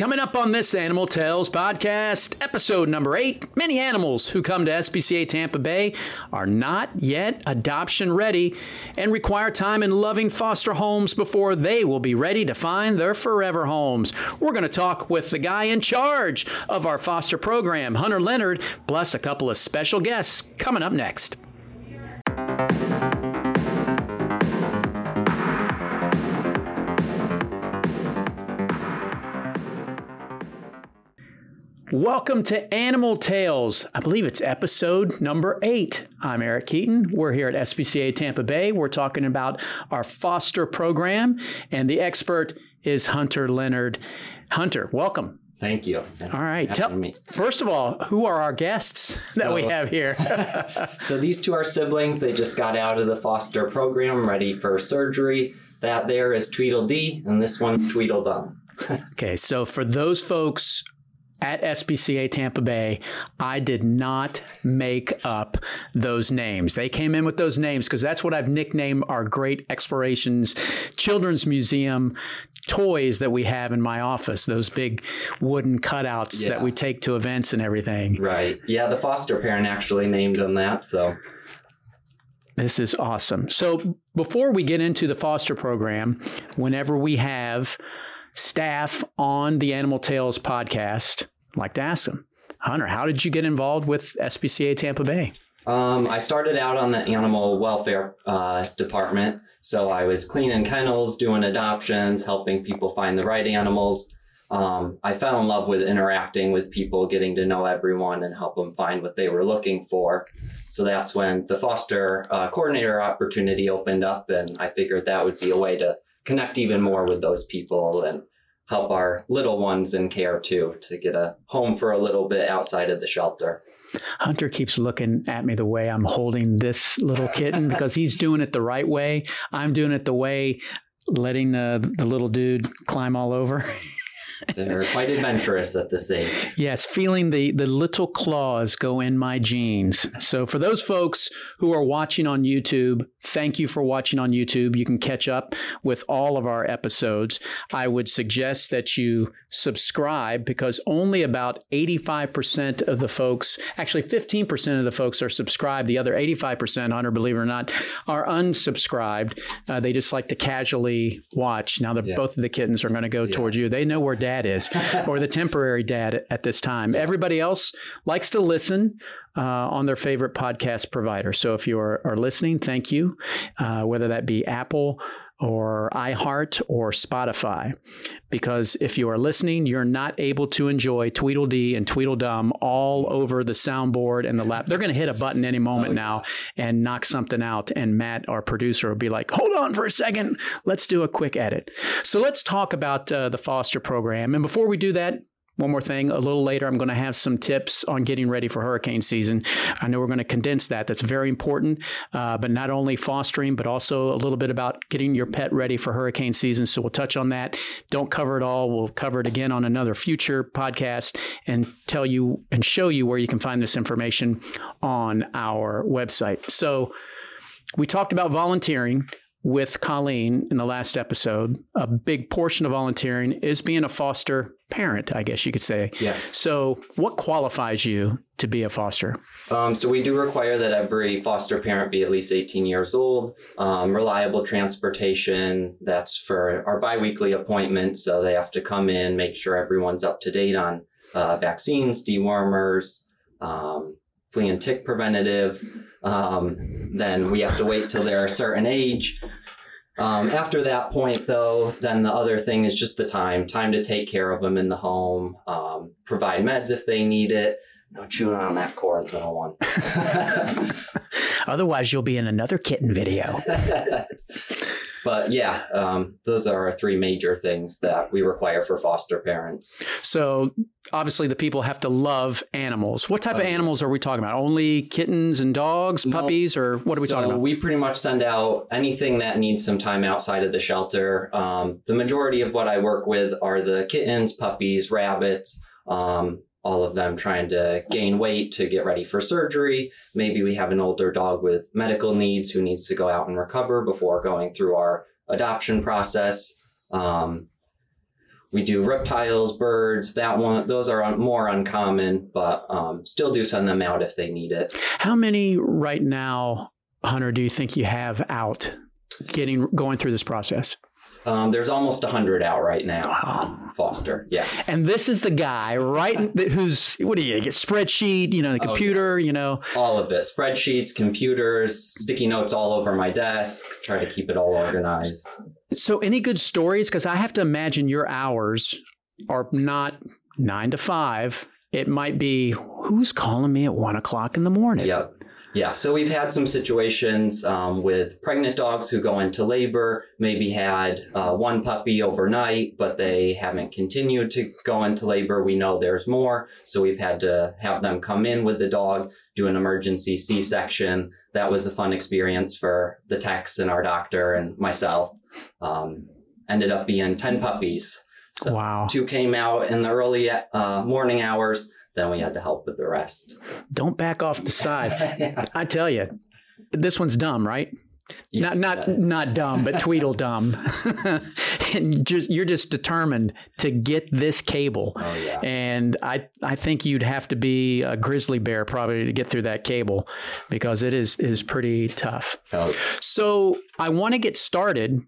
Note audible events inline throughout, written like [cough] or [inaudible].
Coming up on this Animal Tails podcast, episode number eight many animals who come to SPCA Tampa Bay are not yet adoption ready and require time in loving foster homes before they will be ready to find their forever homes. We're going to talk with the guy in charge of our foster program, Hunter Leonard, plus a couple of special guests coming up next. Welcome to Animal Tails. I believe it's episode number eight. I'm Eric Keaton. We're here at SPCA Tampa Bay. We're talking about our foster program, and the expert is Hunter Leonard. Hunter, welcome. Thank you. All right. Tell, me. first of all, who are our guests so, [laughs] that we have here? [laughs] so these two are siblings. They just got out of the foster program, ready for surgery. That there is Tweedledee, and this one's Tweedledum. [laughs] okay, so for those folks at SPCA Tampa Bay, I did not make up those names. They came in with those names because that's what I've nicknamed our great explorations children's museum toys that we have in my office, those big wooden cutouts yeah. that we take to events and everything. Right. Yeah, the foster parent actually named them that. So this is awesome. So before we get into the foster program, whenever we have staff on the Animal Tails podcast, I'd like to ask them, Hunter, how did you get involved with SPCA Tampa Bay? Um, I started out on the animal welfare uh, department. So I was cleaning kennels, doing adoptions, helping people find the right animals. Um, I fell in love with interacting with people, getting to know everyone and help them find what they were looking for. So that's when the foster uh, coordinator opportunity opened up, and I figured that would be a way to connect even more with those people and help our little ones in care too to get a home for a little bit outside of the shelter. Hunter keeps looking at me the way I'm holding this little kitten [laughs] because he's doing it the right way. I'm doing it the way letting the, the little dude climb all over. [laughs] They're quite adventurous at this age. Yes, feeling the, the little claws go in my jeans. So, for those folks who are watching on YouTube, thank you for watching on YouTube. You can catch up with all of our episodes. I would suggest that you subscribe because only about 85% of the folks, actually 15% of the folks are subscribed. The other 85%, Hunter, believe it or not, are unsubscribed. Uh, they just like to casually watch. Now, yeah. both of the kittens are going to go yeah. towards you. They know where dad is [laughs] or the temporary dad at this time. Everybody else likes to listen uh, on their favorite podcast provider. So if you are, are listening, thank you, uh, whether that be Apple or iHeart or Spotify. Because if you are listening, you're not able to enjoy Tweedledee and Tweedledum all over the soundboard and the lap. They're going to hit a button any moment oh, now and knock something out. And Matt, our producer, will be like, hold on for a second. Let's do a quick edit. So let's talk about uh, the foster program. And before we do that, one more thing, a little later, I'm going to have some tips on getting ready for hurricane season. I know we're going to condense that. That's very important, uh, but not only fostering, but also a little bit about getting your pet ready for hurricane season. So we'll touch on that. Don't cover it all. We'll cover it again on another future podcast and tell you and show you where you can find this information on our website. So we talked about volunteering with Colleen in the last episode, a big portion of volunteering is being a foster parent, I guess you could say. Yeah. So, what qualifies you to be a foster? Um, so, we do require that every foster parent be at least 18 years old, um, reliable transportation. That's for our biweekly appointments. So, they have to come in, make sure everyone's up to date on uh, vaccines, dewormers, um, flea and tick preventative. Um, then we have to wait till they're a certain age. Um, after that point, though, then the other thing is just the time time to take care of them in the home, um, provide meds if they need it. No chewing on that cord, little one. [laughs] Otherwise, you'll be in another kitten video. [laughs] but yeah, um, those are our three major things that we require for foster parents. So obviously, the people have to love animals. What type of animals are we talking about? Only kittens and dogs, puppies, or what are we so talking about? We pretty much send out anything that needs some time outside of the shelter. Um, the majority of what I work with are the kittens, puppies, rabbits. Um, all of them trying to gain weight to get ready for surgery. Maybe we have an older dog with medical needs who needs to go out and recover before going through our adoption process. Um, we do reptiles, birds. That one, those are un- more uncommon, but um, still do send them out if they need it. How many right now, Hunter, do you think you have out getting going through this process? Um, there's almost 100 out right now. Wow. Foster, yeah. And this is the guy, right? [laughs] who's what do you get? Spreadsheet, you know, the Oh, computer, you know. All of it spreadsheets, computers, sticky notes all over my desk, try to keep it all organized. So, any good stories? Because I have to imagine your hours are not nine to five. It might be who's calling me at one o'clock in the morning. Yep. Yeah, so we've had some situations um, with pregnant dogs who go into labor, maybe had uh, one puppy overnight, but they haven't continued to go into labor. We know there's more, so we've had to have them come in with the dog, do an emergency C section. That was a fun experience for the techs and our doctor and myself. Um, ended up being 10 puppies. So Wow. two came out in the early uh, morning hours, then we had to help with the rest. Don't back off the side. [laughs] Yeah. I tell you, this one's dumb, right? Yes, not uh, not not dumb, but Tweedledum. [laughs] [laughs] and just you're just determined to get this cable. Oh yeah. And I, I think you'd have to be a grizzly bear probably to get through that cable because it is is pretty tough. Oh, So I want to get started.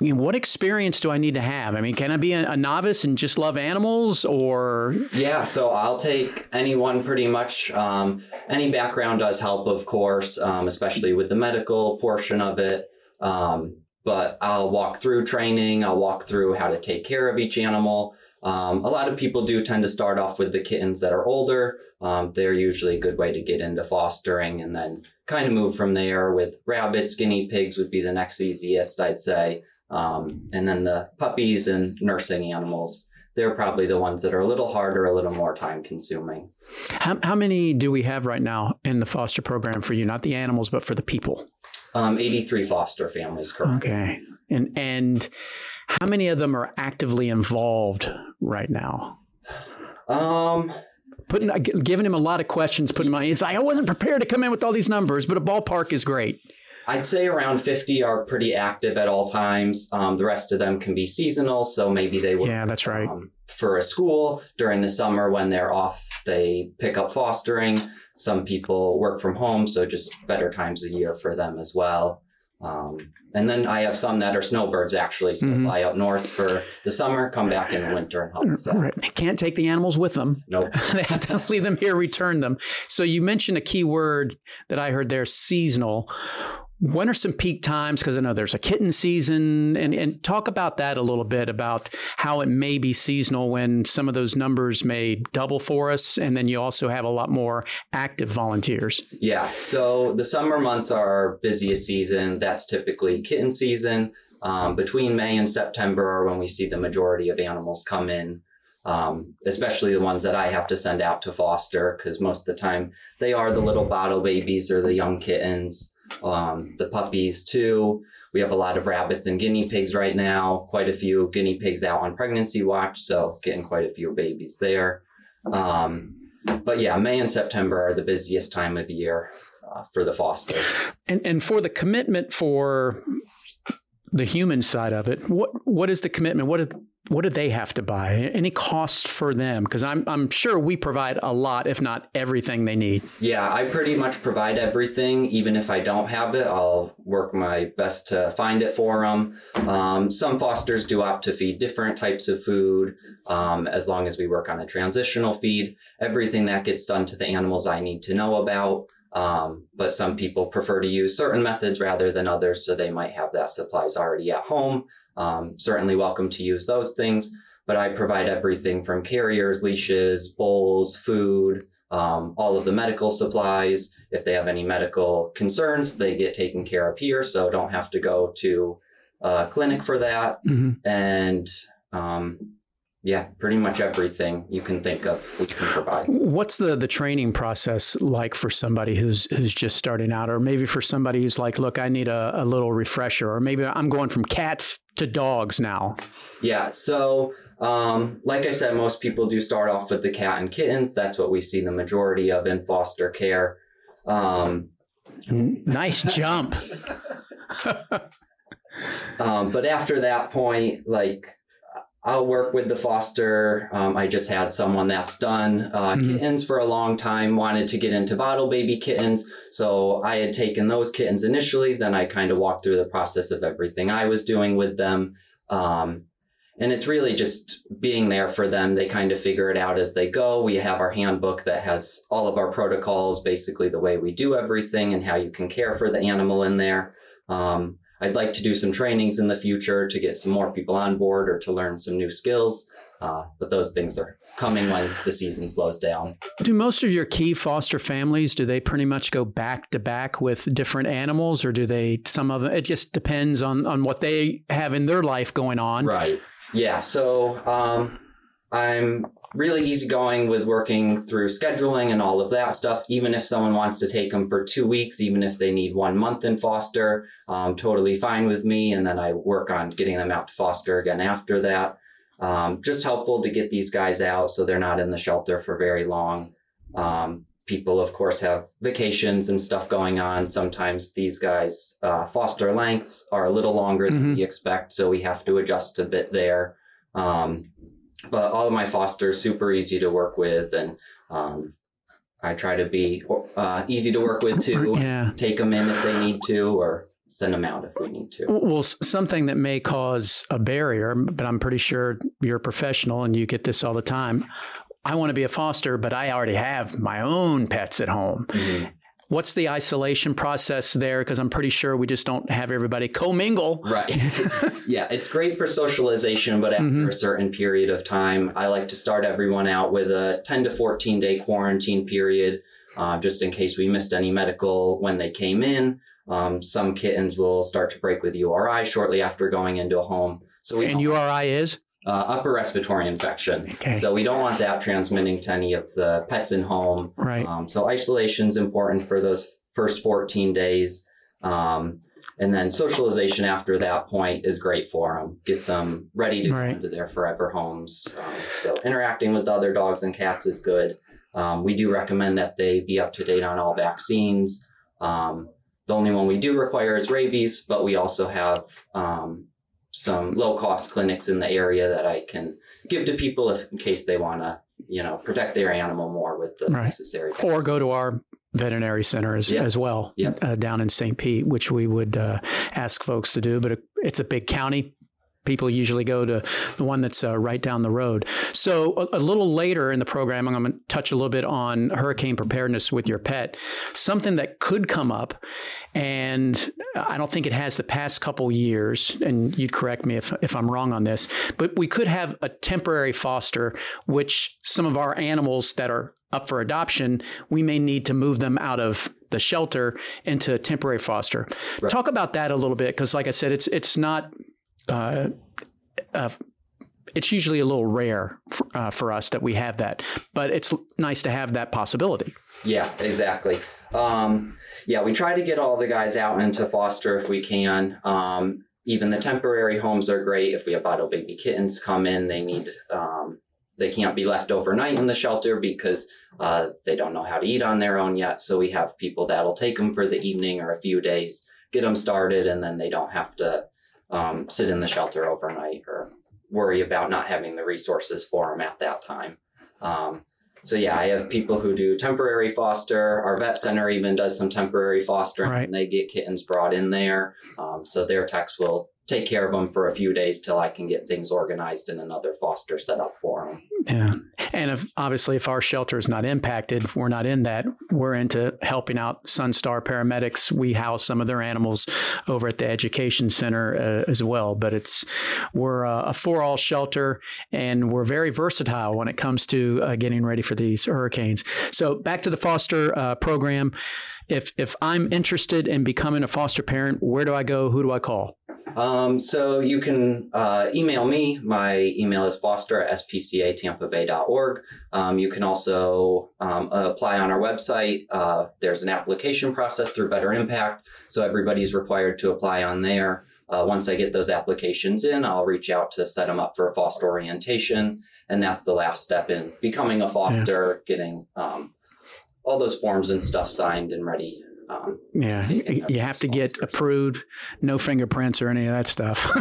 You know, what experience do I need to have? I mean, can I be a, a novice and just love animals, or yeah. So I'll take anyone pretty much. Um, any background does help, of course, um, especially with the medical portion of it. Um, but I'll walk through training. I'll walk through how to take care of each animal. Um, a lot of people do tend to start off with the kittens that are older. Um, they're usually a good way to get into fostering and then kind of move from there with rabbits, guinea pigs would be the next easiest, I'd say. Um, and then the puppies and nursing animals, they're probably the ones that are a little harder, a little more time consuming. how, how many do we have right now in the foster program for you? Not the animals, but for the people. Um, 83 foster families, currently. Okay, and and how many of them are actively involved right now? Um, Putting giving him a lot of questions. Putting my it's like I wasn't prepared to come in with all these numbers, but a ballpark is great. I'd say around 50 are pretty active at all times. Um, the rest of them can be seasonal, so maybe they would Yeah, that's right. um, for a school during the summer when they're off they pick up fostering some people work from home so just better times a year for them as well um, and then i have some that are snowbirds actually so Mhm. fly up north for the summer come back in the winter and help us out Right. Can't take the animals with them. nope [laughs] they have to leave them here, return them. So you mentioned a key word that I heard there, seasonal. When are some peak times? Because I know there's a kitten season, and, and talk about that a little bit about how it may be seasonal when some of those numbers may double for us, and then you also have a lot more active volunteers. Yeah, so the summer months are our busiest season. That's typically kitten season. Um, between May and September are when we see the majority of animals come in, um, especially the ones that I have to send out to foster because most of the time they are the little bottle babies or the young kittens, um, the puppies too. We have a lot of rabbits and guinea pigs right now, quite a few guinea pigs out on pregnancy watch, so getting quite a few babies there. Um, but yeah, May and September are the busiest time of year uh, for the foster. And and for the commitment for the human side of it, what what is the commitment? What is what do they have to buy? Any cost for them? Because I'm I'm sure we provide a lot, if not everything they need. Yeah, I pretty much provide everything. Even if I don't have it, I'll work my best to find it for them. Um, some fosters do opt to feed different types of food um, as long as we work on a transitional feed. Everything that gets done to the animals I need to know about. Um, but some people prefer to use certain methods rather than others, so they might have that supplies already at home. Um, certainly welcome to use those things, but I provide everything from carriers, leashes, bowls, food, um, all of the medical supplies. If they have any medical concerns, they get taken care of here, so don't have to go to a clinic for that. Mm-hmm. And um, yeah, pretty much everything you can think of, we can provide. What's the the training process like for somebody who's who's just starting out, or maybe for somebody who's like, look, I need a, a little refresher, or maybe I'm going from cats to dogs now. Yeah, so um, like I said, most people do start off with the cat and kittens. That's what we see the majority of in foster care. Um, Nice jump. [laughs] Um, but after that point, like I'll work with the foster. Um, I just had someone that's done uh, Mhm. kittens for a long time, wanted to get into bottle baby kittens. So I had taken those kittens initially. Then I kind of walked through the process of everything I was doing with them. Um, and it's really just being there for them. They kind of figure it out as they go. We have our handbook that has all of our protocols, basically the way we do everything and how you can care for the animal in there. Um, I'd like to do some trainings in the future to get some more people on board or to learn some new skills. Uh, but those things are coming when the season slows down. Do most of your key foster families do they pretty much go back to back with different animals, or do they some of them? It just depends on on what they have in their life going on. Right. Yeah. So um, I'm really easygoing with working through scheduling and all of that stuff. Even if someone wants to take them for two weeks, even if they need one month in foster, um, totally fine with me. And then I work on getting them out to foster again after that. Um, just helpful to get these guys out so they're not in the shelter for very long. Um, people, of course, have vacations and stuff going on. Sometimes these guys' uh, foster lengths are a little longer than Mhm. we expect, so we have to adjust a bit there. Um, but all of my fosters super easy to work with, and um, I try to be uh, easy to work with too. [laughs] Yeah. Take them in if they need to, or send them out if we need to. Well, something that may cause a barrier, but I'm pretty sure you're a professional and you get this all the time. I want to be a foster, but I already have my own pets at home. Mhm. What's the isolation process there? Because I'm pretty sure we just don't have everybody commingle. Right. [laughs] yeah, it's great for socialization, but after Mhm. a certain period of time, I like to start everyone out with a 10 to 14 day quarantine period, uh, just in case we missed any medical when they came in. Um, some kittens will start to break with URI shortly after going into a home. So we And URI is? Uh, upper respiratory infection. Okay. So we don't want that transmitting to any of the pets in home. Right. Um, so isolation is important for those first 14 days. Um, and then socialization after that point is great for them. Gets them ready to Right. go into their forever homes. Um, so interacting with other dogs and cats is good. Um, we do recommend that they be up to date on all vaccines. Um, the only one we do require is rabies, but we also have um, some low cost clinics in the area that I can give to people if in case they want to, you know, protect their animal more with the Right. necessary. Or go to our veterinary center as, Yeah. as well Yeah. uh, down in St. Pete, which we would uh, ask folks to do. But it's a big county. People usually go to the one that's uh, right down the road. So, a, a little later in the program, I'm going to touch a little bit on hurricane preparedness with your pet. Something that could come up, and I don't think it has the past couple years, and you'd correct me if, if I'm wrong on this, but we could have a temporary foster, which some of our animals that are up for adoption, we may need to move them out of the shelter into temporary foster. Right. Talk about that a little bit, because like I said, it's it's not. Uh, uh, it's usually a little rare for, uh, for us that we have that, but it's nice to have that possibility. Yeah, exactly. Um, yeah, we try to get all the guys out into foster if we can. Um, even the temporary homes are great. If we have bottle baby kittens come in, they need um, they can't be left overnight in the shelter because uh, they don't know how to eat on their own yet. So we have people that'll take them for the evening or a few days, get them started, and then they don't have to um, sit in the shelter overnight or worry about not having the resources for them at that time. Um, so yeah, I have people who do temporary foster. Our vet center even does some temporary fostering, Right. and they get kittens brought in there. Um, so their techs will take care of them for a few days till I can get things organized and another foster set up for them. Yeah. And if obviously if our shelter is not impacted, we're not in that. We're into helping out Sunstar paramedics. We house some of their animals over at the education center uh, as well. But it's we're uh, a for all shelter and we're very versatile when it comes to uh, getting ready for these hurricanes. So back to the foster uh, program. If if I'm interested in becoming a foster parent, where do I go? Who do I call? Um, so you can uh, email me. My email is foster at spcatampabay.org. Um, you can also um, apply on our website. Uh, there's an application process through Better Impact. So everybody's required to apply on there. Uh, once I get those applications in, I'll reach out to set them up for a foster orientation. And that's the last step in becoming a foster, getting um, all those forms and stuff signed and ready Um, Yeah, You have to get approved, no fingerprints or any of that stuff.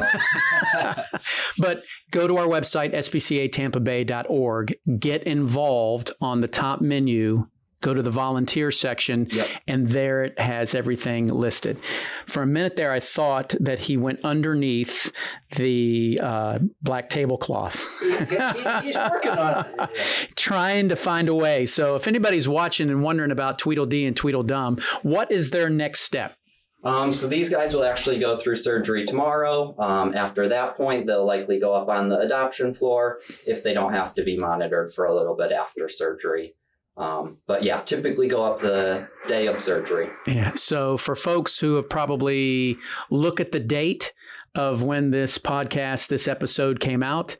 [laughs] but go to our website, spcatampabay.org, get involved on the top menu. Go to the volunteer section, Yep. and there it has everything listed. For a minute there, I thought that he went underneath the uh, black tablecloth. he's working on it. [laughs] trying to find a way. So if anybody's watching and wondering about Tweedledee and Tweedledum, what is their next step? Um, so these guys will actually go through surgery tomorrow. Um, after that point, they'll likely go up on the adoption floor if they don't have to be monitored for a little bit after surgery. Um, but yeah, typically go up the day of surgery. Yeah. So for folks who have probably look at the date of when this podcast, this episode came out,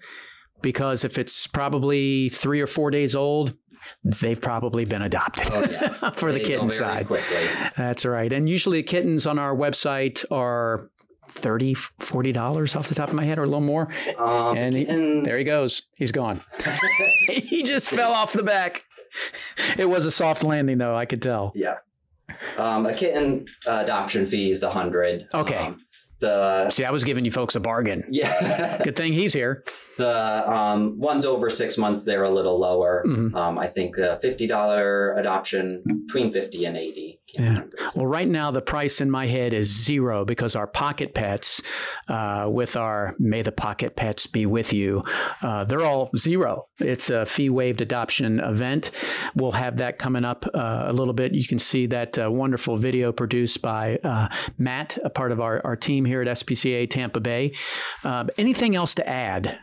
because if it's probably three or four days old, they've probably been adopted Oh, yeah. [laughs] for the They go kitten side. quickly. That's right. And usually kittens on our website are 30 $40 off the top of my head or a little more. Um, And he- and There he goes. He's gone. [laughs] [laughs] he just fell off the back. [laughs] It was a soft landing, though. I could tell. yeah, um, a kitten uh, adoption fee is a hundred. Okay. Um, the See, I was giving you folks a bargain. yeah. [laughs] Good thing he's here. The um, ones over six months, they're a little lower. Mhm. Um, I think the fifty dollar adoption between fifty and eighty. Yeah. Well, right now the price in my head is zero because our pocket pets, uh, with our "May the Pocket Pets be with you," uh, they're all zero. It's a fee waived adoption event. We'll have that coming up uh, a little bit. You can see that uh, wonderful video produced by uh, Matt, a part of our, our team here at SPCA Tampa Bay. Uh, anything else to add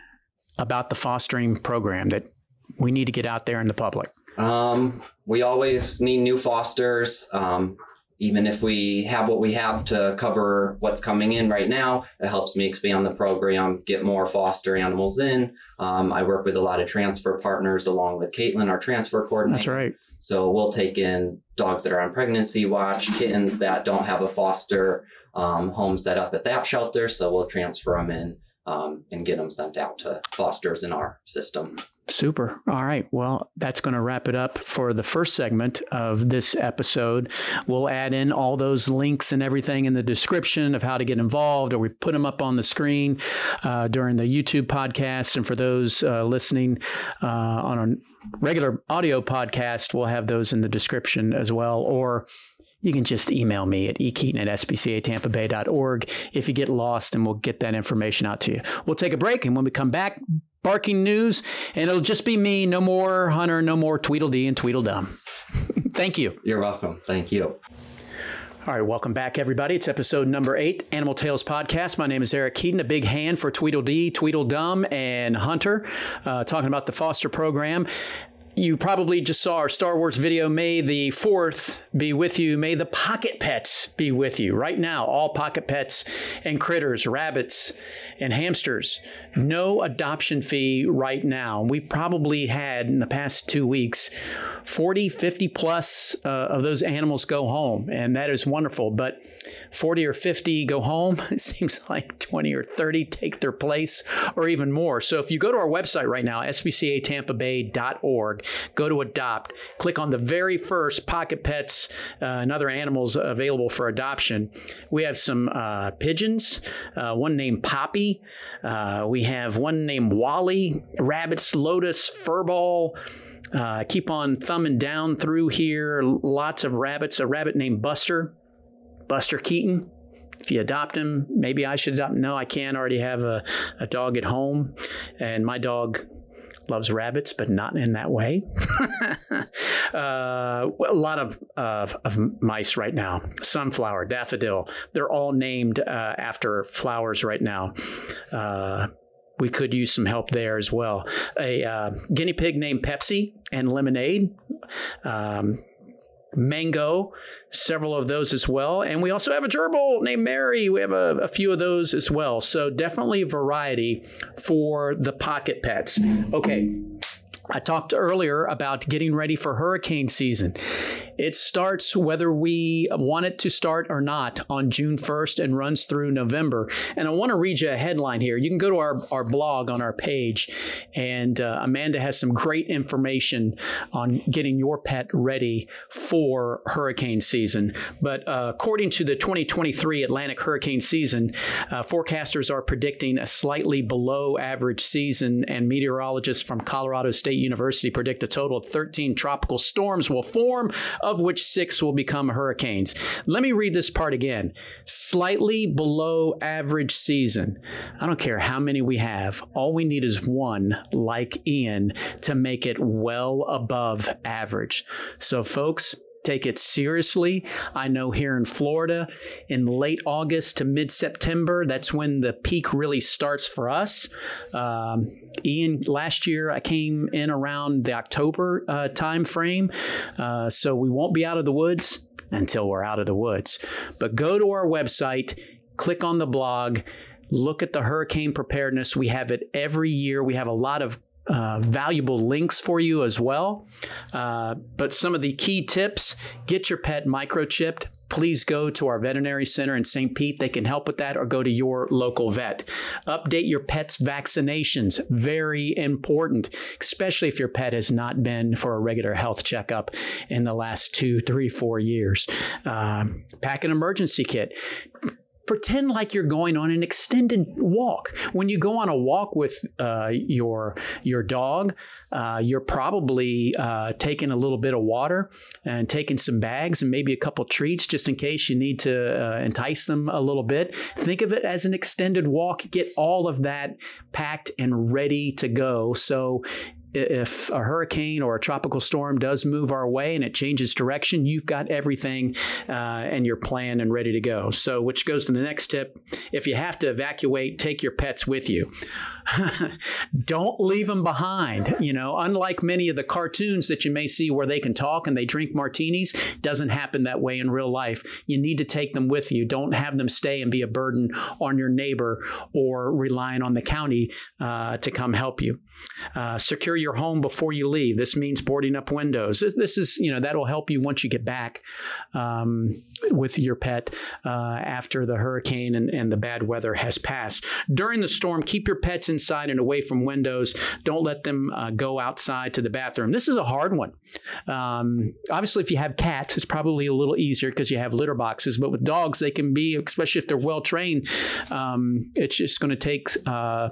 about the fostering program that we need to get out there in the public? Um, we always need new fosters. Um, even if we have what we have to cover what's coming in right now, it helps me expand the program, get more foster animals in. Um, I work with a lot of transfer partners along with Caitlin, our transfer coordinator. That's right. So we'll take in dogs that are on pregnancy watch, kittens that don't have a foster um, home set up at that shelter. So we'll transfer them in um, and get them sent out to fosters in our system. Super. All right. Well, that's going to wrap it up for the first segment of this episode. We'll add in all those links and everything in the description of how to get involved, or we put them up on the screen uh, during the YouTube podcast. And for those uh, listening uh, on a regular audio podcast, we'll have those in the description as well. Or you can just email me at ekeaton at spcatampabay.org if you get lost, and we'll get that information out to you. We'll take a break, and when we come back, barking news, and it'll just be me. No more Hunter, no more Tweedledee and Tweedledum. [laughs] Thank you. You're welcome. Thank you. All right, welcome back, everybody. It's episode number eight, Animal Tails Podcast. My name is Eric Keaton. A big hand for Tweedledee, Tweedledum, and Hunter, uh, talking about the foster program. You probably just saw our Star Wars video. May the 4th be with you. May the pocket pets be with you. Right now, all pocket pets and critters, rabbits and hamsters, no adoption fee right now. We've probably had in the past two weeks 40, 50 plus uh, of those animals go home, and that is wonderful. But 40 or 50 go home. [laughs] It seems like 20 or 30 take their place, or even more. So if you go to our website right now, spcatampabay.org, go to adopt, click on the very first pocket pets uh, and other animals available for adoption. We have some uh, pigeons, uh, one named Poppy. Uh, we have one named Wally, rabbits, lotus, furball. Uh, keep on thumbing down through here. Lots of rabbits. A rabbit named Buster, Buster Keaton. If you adopt him, maybe I should adopt. No, I can't. Already have a, a dog at home, and my dog loves rabbits, but not in that way. [laughs] uh, a lot of, of of mice right now. Sunflower, daffodil. They're all named uh, after flowers right now. Uh, we could use some help there as well. A uh, guinea pig named Pepsi and lemonade. Um, mango, several of those as well. And we also have a gerbil named Mary. We have a, a few of those as well. So definitely variety for the pocket pets. Okay. I talked earlier about getting ready for hurricane season. It starts whether we want it to start or not on June 1st and runs through November. And I want to read you a headline here. You can go to our, our blog on our page, and uh, Amanda has some great information on getting your pet ready for hurricane season. But uh, according to the 2023 Atlantic hurricane season, uh, forecasters are predicting a slightly below average season, and meteorologists from Colorado State University predict a total of 13 tropical storms will form, of which six will become hurricanes. Let me read this part again. Slightly below average season. I don't care how many we have, all we need is one, like Ian, to make it well above average. So, folks, take it seriously. I know here in Florida, in late August to mid September, that's when the peak really starts for us. Um, Ian, last year I came in around the October uh, time frame, uh, so we won't be out of the woods until we're out of the woods. But go to our website, click on the blog. Look at the hurricane preparedness. We have it every year. We have a lot of uh, valuable links for you as well. Uh, but some of the key tips get your pet microchipped. Please go to our veterinary center in St. Pete. They can help with that or go to your local vet. Update your pet's vaccinations. Very important, especially if your pet has not been for a regular health checkup in the last two, three, four years. Um, pack an emergency kit pretend like you're going on an extended walk. When you go on a walk with uh, your your dog, uh, you're probably uh, taking a little bit of water and taking some bags and maybe a couple treats just in case you need to uh, entice them a little bit. Think of it as an extended walk. Get all of that packed and ready to go. So if a hurricane or a tropical storm does move our way and it changes direction, you've got everything uh, and you're and ready to go. So, which goes to the next tip. If you have to evacuate, take your pets with you. [laughs] Don't leave them behind. You know, unlike many of the cartoons that you may see where they can talk and they drink martinis, doesn't happen that way in real life. You need to take them with you. Don't have them stay and be a burden on your neighbor or relying on the county uh, to come help you. Uh, secure your home before you leave. This means boarding up windows. This, this is, you know, that'll help you once you get back um, with your pet uh, after the hurricane and, and the bad weather has passed. During the storm, keep your pets inside and away from windows. Don't let them uh, go outside to the bathroom. This is a hard one. Um, obviously, if you have cats, it's probably a little easier because you have litter boxes. But with dogs, they can be, especially if they're well trained, um, it's just going to take uh,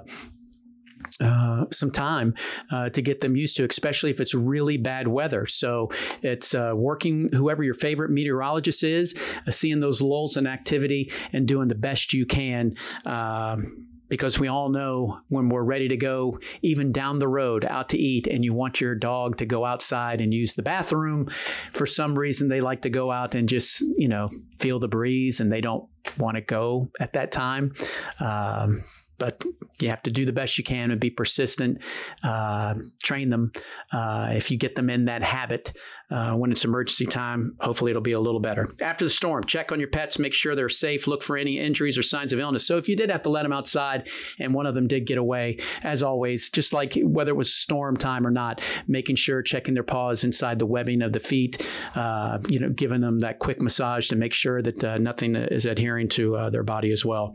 uh, some time uh, to get them used to, especially if it's really bad weather. So it's uh, working, whoever your favorite meteorologist is, uh, seeing those lulls in activity and doing the best you can. Um, because we all know when we're ready to go, even down the road out to eat, and you want your dog to go outside and use the bathroom. For some reason, they like to go out and just, you know, feel the breeze and they don't want to go at that time. Um, but you have to do the best you can and be persistent. Uh, train them. Uh, if you get them in that habit uh, when it's emergency time, hopefully it'll be a little better. After the storm, check on your pets, make sure they're safe, look for any injuries or signs of illness. So if you did have to let them outside and one of them did get away, as always, just like whether it was storm time or not, making sure checking their paws inside the webbing of the feet, uh, you know, giving them that quick massage to make sure that uh, nothing is adhering to uh, their body as well.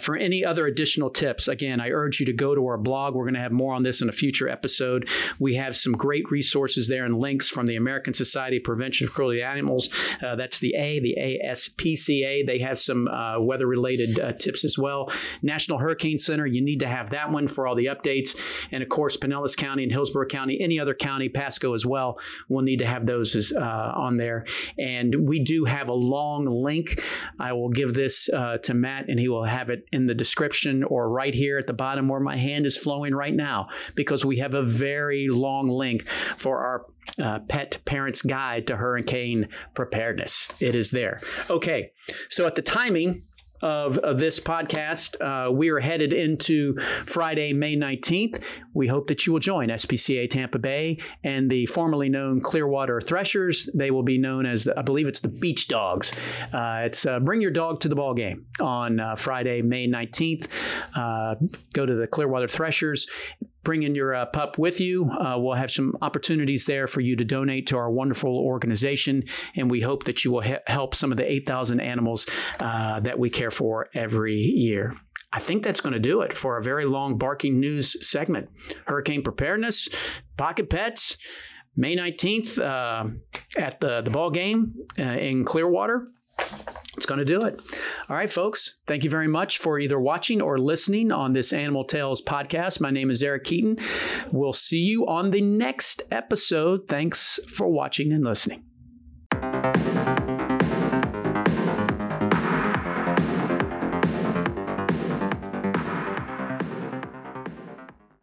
for any other additional tips, again, I urge you to go to our blog. We're going to have more on this in a future episode. We have some great resources there and links from the American Society of Prevention of Cruelty to Animals. Uh, that's the A, the ASPCA. They have some uh, weather related uh, tips as well. National Hurricane Center, you need to have that one for all the updates. And of course, Pinellas County and Hillsborough County, any other county, Pasco as well, will need to have those as, uh, on there. And we do have a long link. I will give this uh, to Matt and he will have it in the description or right here at the bottom where my hand is flowing right now, because we have a very long link for our uh, pet parents guide to hurricane preparedness. It is there. Okay, so at the timing, of, of this podcast. Uh, we are headed into Friday, May 19th. We hope that you will join SPCA Tampa Bay and the formerly known Clearwater Threshers. They will be known as, I believe it's the Beach Dogs. Uh, it's uh, bring your dog to the ball game on uh, Friday, May 19th. Uh, go to the Clearwater Threshers bringing your uh, pup with you. Uh, we'll have some opportunities there for you to donate to our wonderful organization, and we hope that you will he- help some of the 8,000 animals uh, that we care for every year. I think that's going to do it for a very long barking news segment. Hurricane preparedness, pocket pets, May 19th uh, at the, the ball game uh, in Clearwater. It's going to do it. All right, folks. Thank you very much for either watching or listening on this Animal Tails podcast. My name is Eric Keaton. We'll see you on the next episode. Thanks for watching and listening.